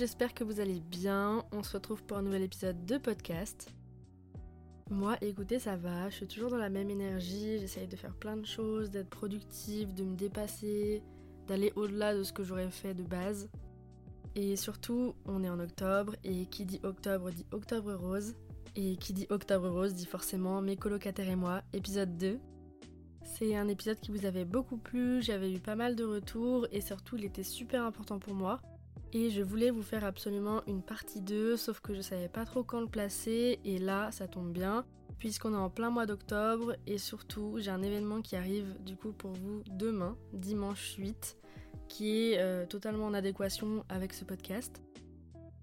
j'espère que vous allez bien. On se retrouve pour un nouvel épisode de podcast. Moi, écoutez, ça va, je suis toujours dans la même énergie, j'essaye de faire plein de choses, d'être productive, de me dépasser, d'aller au-delà de ce que j'aurais fait de base. Et surtout, on est en octobre, et qui dit octobre dit octobre rose. Et qui dit octobre rose dit forcément mes colocataires et moi, épisode 2. C'est un épisode qui vous avait beaucoup plu, j'avais eu pas mal de retours et surtout il était super important pour moi. Et je voulais vous faire absolument une partie 2, sauf que je savais pas trop quand le placer et là ça tombe bien puisqu'on est en plein mois d'octobre et surtout j'ai un événement qui arrive du coup pour vous demain, dimanche 8, qui est euh, totalement en adéquation avec ce podcast.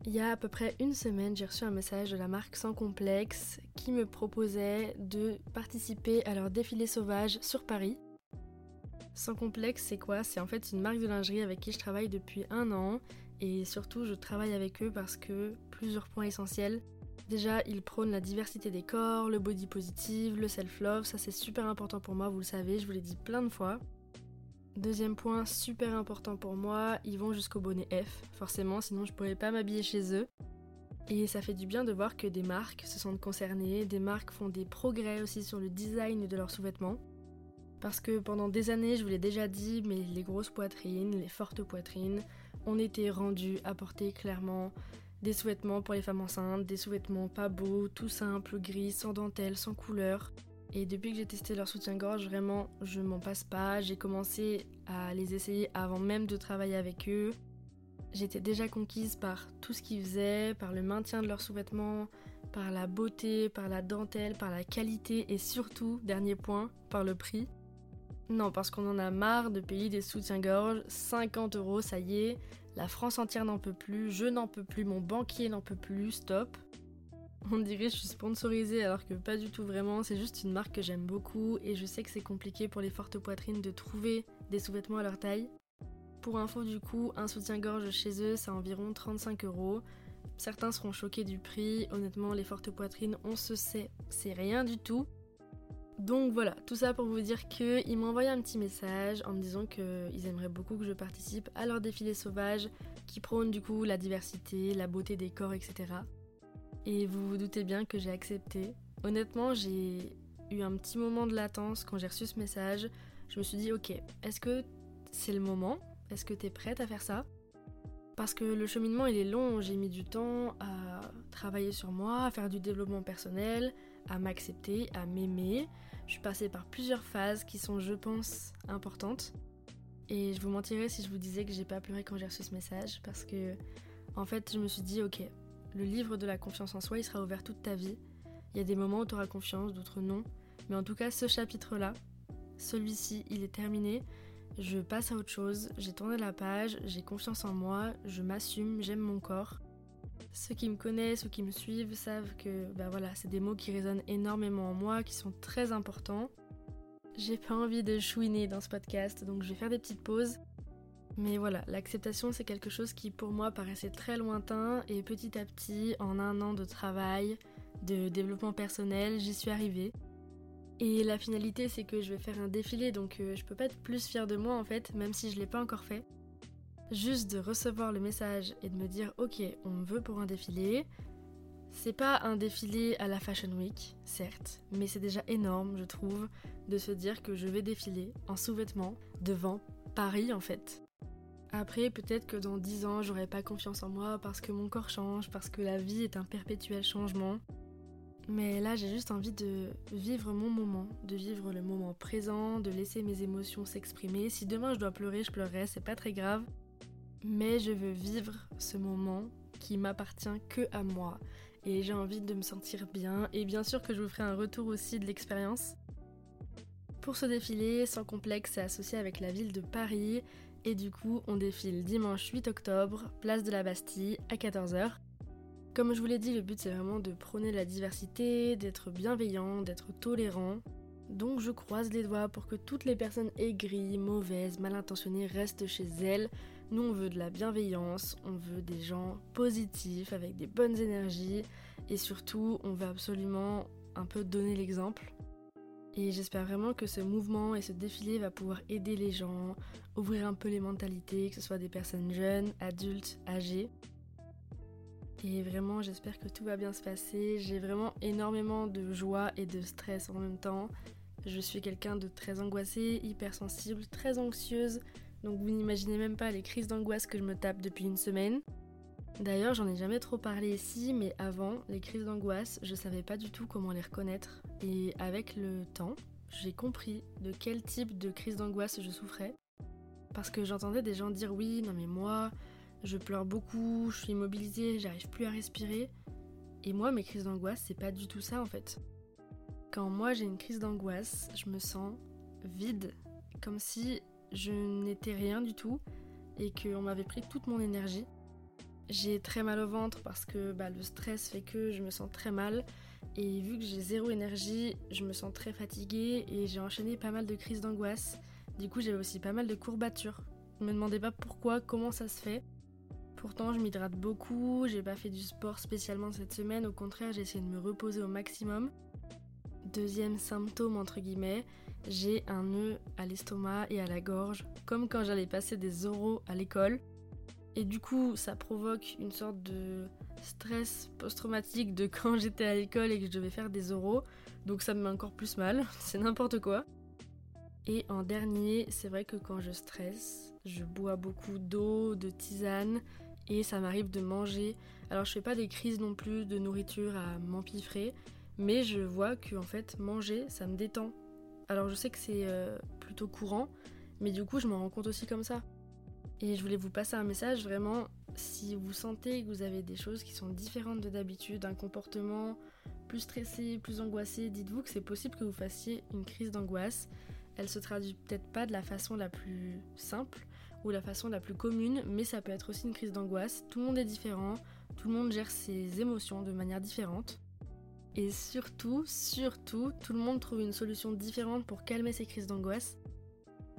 Il y a à peu près une semaine, j'ai reçu un message de la marque Sans Complexe qui me proposait de participer à leur défilé sauvage sur Paris. Sans Complexe, c'est quoi? C'est en fait une marque de lingerie avec qui je travaille depuis un an et surtout je travaille avec eux parce que plusieurs points essentiels. Déjà, ils prônent la diversité des corps, le body positive, le self-love, ça c'est super important pour moi, vous le savez, je vous l'ai dit plein de fois. Deuxième point super important pour moi, ils vont jusqu'au bonnet F, forcément, sinon je pourrais pas m'habiller chez eux. Et ça fait du bien de voir que des marques se sentent concernées, des marques font des progrès aussi sur le design de leurs sous-vêtements. Parce que pendant des années, je vous l'ai déjà dit, mais les grosses poitrines, les fortes poitrines, on était rendus à porter clairement des sous-vêtements pour les femmes enceintes, des sous-vêtements pas beaux, tout simples, gris, sans dentelle, sans couleur. Et depuis que j'ai testé leur soutien-gorge, vraiment, je m'en passe pas. J'ai commencé à les essayer avant même de travailler avec eux. J'étais déjà conquise par tout ce qu'ils faisaient, par le maintien de leurs sous-vêtements, par la beauté, par la dentelle, par la qualité et surtout, dernier point, par le prix. Non, parce qu'on en a marre de payer des soutiens-gorge, 50 euros, ça y est, la France entière n'en peut plus, je n'en peux plus, mon banquier n'en peut plus, stop. On dirait que je suis sponsorisée alors que pas du tout vraiment, c'est juste une marque que j'aime beaucoup. Et je sais que c'est compliqué pour les fortes poitrines de trouver des sous-vêtements à leur taille. Pour info du coup, un soutien-gorge chez eux c'est environ 35 euros. Certains seront choqués du prix, honnêtement les fortes poitrines on se sait, c'est rien du tout. Donc voilà, tout ça pour vous dire qu'ils m'ont envoyé un petit message en me disant qu'ils aimeraient beaucoup que je participe à leur défilé sauvage qui prône du coup la diversité, la beauté des corps, etc. Et vous vous doutez bien que j'ai accepté. Honnêtement, j'ai eu un petit moment de latence quand j'ai reçu ce message. Je me suis dit, ok, est-ce que c'est le moment? Est-ce que t'es prête à faire ça? Parce que le cheminement, il est long. J'ai mis du temps à travailler sur moi, à faire du développement personnel, à m'accepter, à m'aimer. Je suis passée par plusieurs phases qui sont, je pense, importantes. Et je vous mentirais si je vous disais que j'ai pas pleuré quand j'ai reçu ce message parce que, en fait, je me suis dit, ok, le livre de la confiance en soi, il sera ouvert toute ta vie. Il y a des moments où tu auras confiance, d'autres non. Mais en tout cas, ce chapitre-là, celui-ci, il est terminé. Je passe à autre chose, j'ai tourné la page, j'ai confiance en moi, je m'assume, j'aime mon corps. Ceux qui me connaissent ou qui me suivent savent que bah voilà, c'est des mots qui résonnent énormément en moi, qui sont très importants. J'ai pas envie de chouiner dans ce podcast, donc je vais faire des petites pauses. Mais voilà, l'acceptation c'est quelque chose qui pour moi paraissait très lointain et petit à petit, en un an de travail, de développement personnel, j'y suis arrivée. Et la finalité c'est que je vais faire un défilé donc euh, je peux pas être plus fière de moi en fait, même si je l'ai pas encore fait. Juste de recevoir le message et de me dire ok, on me veut pour un défilé. C'est pas un défilé à la Fashion Week, certes, mais c'est déjà énorme, je trouve, de se dire que je vais défiler en sous-vêtements devant Paris en fait. Après, peut-être que dans 10 ans, j'aurai pas confiance en moi parce que mon corps change, parce que la vie est un perpétuel changement. Mais là, j'ai juste envie de vivre mon moment, de vivre le moment présent, de laisser mes émotions s'exprimer. Si demain je dois pleurer, je pleurerai, c'est pas très grave. Mais je veux vivre ce moment qui m'appartient que à moi. Et j'ai envie de me sentir bien. Et bien sûr que je vous ferai un retour aussi de l'expérience. Pour ce défilé, sans complexe, c'est associé avec la ville de Paris. Et du coup, on défile dimanche 8 octobre, place de la Bastille, à 14h. Comme je vous l'ai dit, le but c'est vraiment de prôner la diversité, d'être bienveillant, d'être tolérant. Donc je croise les doigts pour que toutes les personnes aigries, mauvaises, mal intentionnées restent chez elles. Nous on veut de la bienveillance, on veut des gens positifs, avec des bonnes énergies, et surtout on veut absolument un peu donner l'exemple. Et j'espère vraiment que ce mouvement et ce défilé va pouvoir aider les gens, ouvrir un peu les mentalités, que ce soit des personnes jeunes, adultes, âgées. Et vraiment, j'espère que tout va bien se passer. J'ai vraiment énormément de joie et de stress en même temps. Je suis quelqu'un de très angoissé, hypersensible, très anxieuse. Donc vous n'imaginez même pas les crises d'angoisse que je me tape depuis une semaine. D'ailleurs, j'en ai jamais trop parlé ici, mais avant, les crises d'angoisse, je savais pas du tout comment les reconnaître. Et avec le temps, j'ai compris de quel type de crise d'angoisse je souffrais. Parce que j'entendais des gens dire oui, non mais moi, je pleure beaucoup, je suis immobilisée, j'arrive plus à respirer. Et moi, mes crises d'angoisse, c'est pas du tout ça en fait. Quand moi j'ai une crise d'angoisse, je me sens vide, comme si je n'étais rien du tout et qu'on m'avait pris toute mon énergie. J'ai très mal au ventre parce que bah, le stress fait que je me sens très mal. Et vu que j'ai zéro énergie, je me sens très fatiguée et j'ai enchaîné pas mal de crises d'angoisse. Du coup, j'avais aussi pas mal de courbatures. Ne me demandez pas pourquoi, comment ça se fait. Pourtant, je m'hydrate beaucoup, j'ai pas fait du sport spécialement cette semaine, au contraire, j'ai essayé de me reposer au maximum. Deuxième symptôme, entre guillemets, j'ai un nœud à l'estomac et à la gorge, comme quand j'allais passer des oraux à l'école. Et du coup, ça provoque une sorte de stress post-traumatique de quand j'étais à l'école et que je devais faire des oraux. Donc ça me met encore plus mal, c'est n'importe quoi. Et en dernier, c'est vrai que quand je stresse, je bois beaucoup d'eau, de tisane et ça m'arrive de manger. Alors je fais pas des crises non plus de nourriture à m'empiffrer, mais je vois que en fait manger ça me détend. Alors je sais que c'est euh, plutôt courant, mais du coup je m'en rends compte aussi comme ça. Et je voulais vous passer un message vraiment, si vous sentez que vous avez des choses qui sont différentes de d'habitude, un comportement plus stressé, plus angoissé, dites-vous que c'est possible que vous fassiez une crise d'angoisse. Elle se traduit peut-être pas de la façon la plus simple ou la façon la plus commune, mais ça peut être aussi une crise d'angoisse. Tout le monde est différent, tout le monde gère ses émotions de manière différente. Et surtout, surtout, tout le monde trouve une solution différente pour calmer ses crises d'angoisse.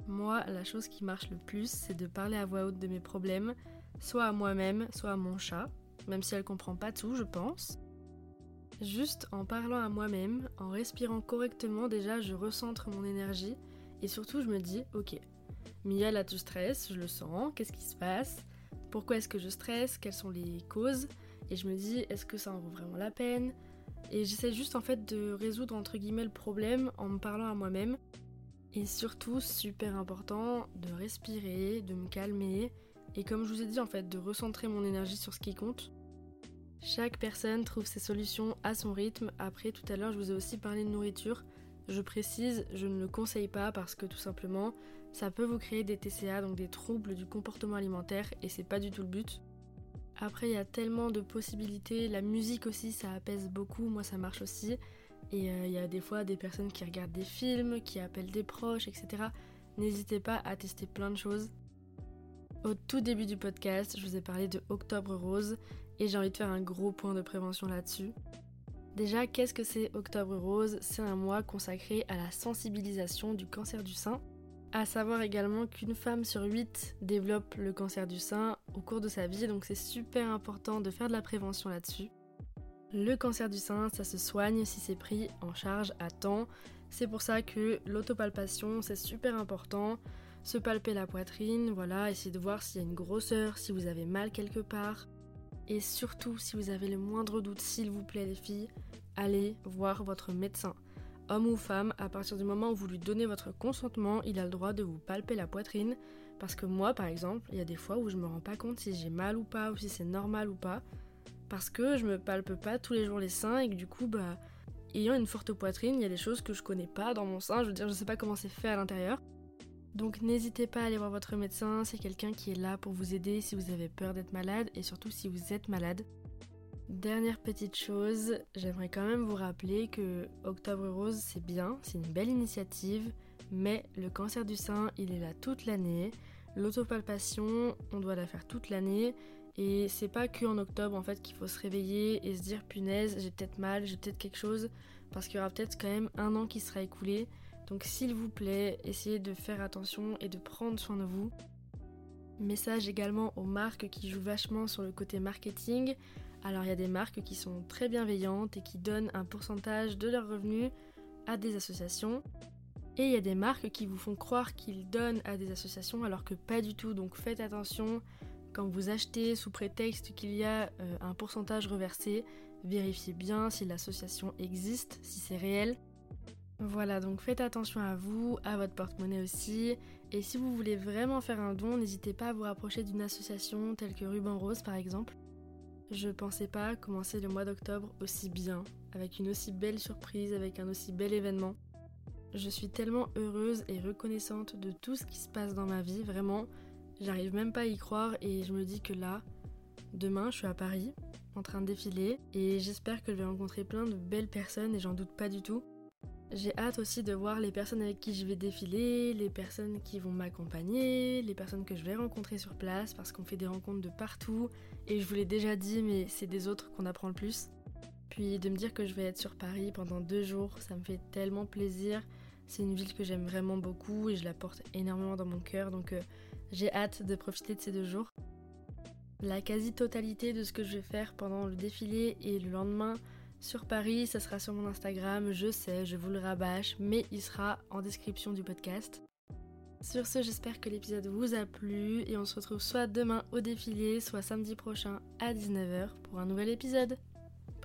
Moi, la chose qui marche le plus, c'est de parler à voix haute de mes problèmes, soit à moi-même, soit à mon chat, même si elle comprend pas tout, je pense. Juste en parlant à moi-même, en respirant correctement, déjà je recentre mon énergie et surtout je me dis, ok, Mia là tu stresses, je le sens, qu'est-ce qui se passe? Pourquoi est-ce que je stresse? Quelles sont les causes? Et je me dis, est-ce que ça en vaut vraiment la peine? Et j'essaie juste en fait de résoudre entre guillemets le problème en me parlant à moi-même et surtout, super important, de respirer, de me calmer, et comme je vous ai dit en fait, de recentrer mon énergie sur ce qui compte. Chaque personne trouve ses solutions à son rythme. Après, tout à l'heure, je vous ai aussi parlé de nourriture. Je précise, je ne le conseille pas parce que tout simplement, ça peut vous créer des TCA, donc des troubles du comportement alimentaire, et c'est pas du tout le but. Après, il y a tellement de possibilités. La musique aussi, ça apaise beaucoup. Moi, ça marche aussi. Et euh, il y a des fois des personnes qui regardent des films, qui appellent des proches, etc. N'hésitez pas à tester plein de choses. Au tout début du podcast, je vous ai parlé de Octobre Rose et j'ai envie de faire un gros point de prévention là-dessus. Déjà, qu'est-ce que c'est Octobre Rose? C'est un mois consacré à la sensibilisation du cancer du sein. À savoir également qu'une femme sur 8 développe le cancer du sein au cours de sa vie, donc c'est super important de faire de la prévention là-dessus. Le cancer du sein, ça se soigne si c'est pris en charge à temps. C'est pour ça que l'autopalpation, c'est super important. Se palper la poitrine, voilà, essayer de voir s'il y a une grosseur, si vous avez mal quelque part. Et surtout, si vous avez le moindre doute, s'il vous plaît les filles, allez voir votre médecin. Homme ou femme, à partir du moment où vous lui donnez votre consentement, il a le droit de vous palper la poitrine. Parce que moi, par exemple, il y a des fois où je me rends pas compte si j'ai mal ou pas, ou si c'est normal ou pas. Parce que je me palpe pas tous les jours les seins et que du coup, bah, ayant une forte poitrine, il y a des choses que je connais pas dans mon sein, je veux dire, je sais pas comment c'est fait à l'intérieur. Donc n'hésitez pas à aller voir votre médecin, c'est quelqu'un qui est là pour vous aider si vous avez peur d'être malade et surtout si vous êtes malade. Dernière petite chose, j'aimerais quand même vous rappeler que Octobre Rose c'est bien, c'est une belle initiative, mais le cancer du sein il est là toute l'année. L'autopalpation, on doit la faire toute l'année et c'est pas qu'en octobre en fait qu'il faut se réveiller et se dire punaise, j'ai peut-être mal, j'ai peut-être quelque chose, parce qu'il y aura peut-être quand même un an qui sera écoulé. Donc s'il vous plaît, essayez de faire attention et de prendre soin de vous. Message également aux marques qui jouent vachement sur le côté marketing. Alors il y a des marques qui sont très bienveillantes et qui donnent un pourcentage de leurs revenus à des associations. Et il y a des marques qui vous font croire qu'ils donnent à des associations alors que pas du tout. Donc faites attention quand vous achetez sous prétexte qu'il y a euh, un pourcentage reversé. Vérifiez bien si l'association existe, si c'est réel. Voilà, donc faites attention à vous, à votre porte-monnaie aussi. Et si vous voulez vraiment faire un don, n'hésitez pas à vous rapprocher d'une association telle que Ruban Rose par exemple. Je pensais pas commencer le mois d'octobre aussi bien, avec une aussi belle surprise, avec un aussi bel événement. Je suis tellement heureuse et reconnaissante de tout ce qui se passe dans ma vie, vraiment. J'arrive même pas à y croire et je me dis que là, demain, je suis à Paris, en train de défiler, et j'espère que je vais rencontrer plein de belles personnes et j'en doute pas du tout. J'ai hâte aussi de voir les personnes avec qui je vais défiler, les personnes qui vont m'accompagner, les personnes que je vais rencontrer sur place parce qu'on fait des rencontres de partout et je vous l'ai déjà dit mais c'est des autres qu'on apprend le plus. Puis de me dire que je vais être sur Paris pendant deux jours, ça me fait tellement plaisir. C'est une ville que j'aime vraiment beaucoup et je la porte énormément dans mon cœur donc euh, j'ai hâte de profiter de ces deux jours. La quasi-totalité de ce que je vais faire pendant le défilé et le lendemain sur Paris, ça sera sur mon Instagram, je sais, je vous le rabâche, mais il sera en description du podcast. Sur ce, j'espère que l'épisode vous a plu et on se retrouve soit demain au défilé, soit samedi prochain à 19h pour un nouvel épisode.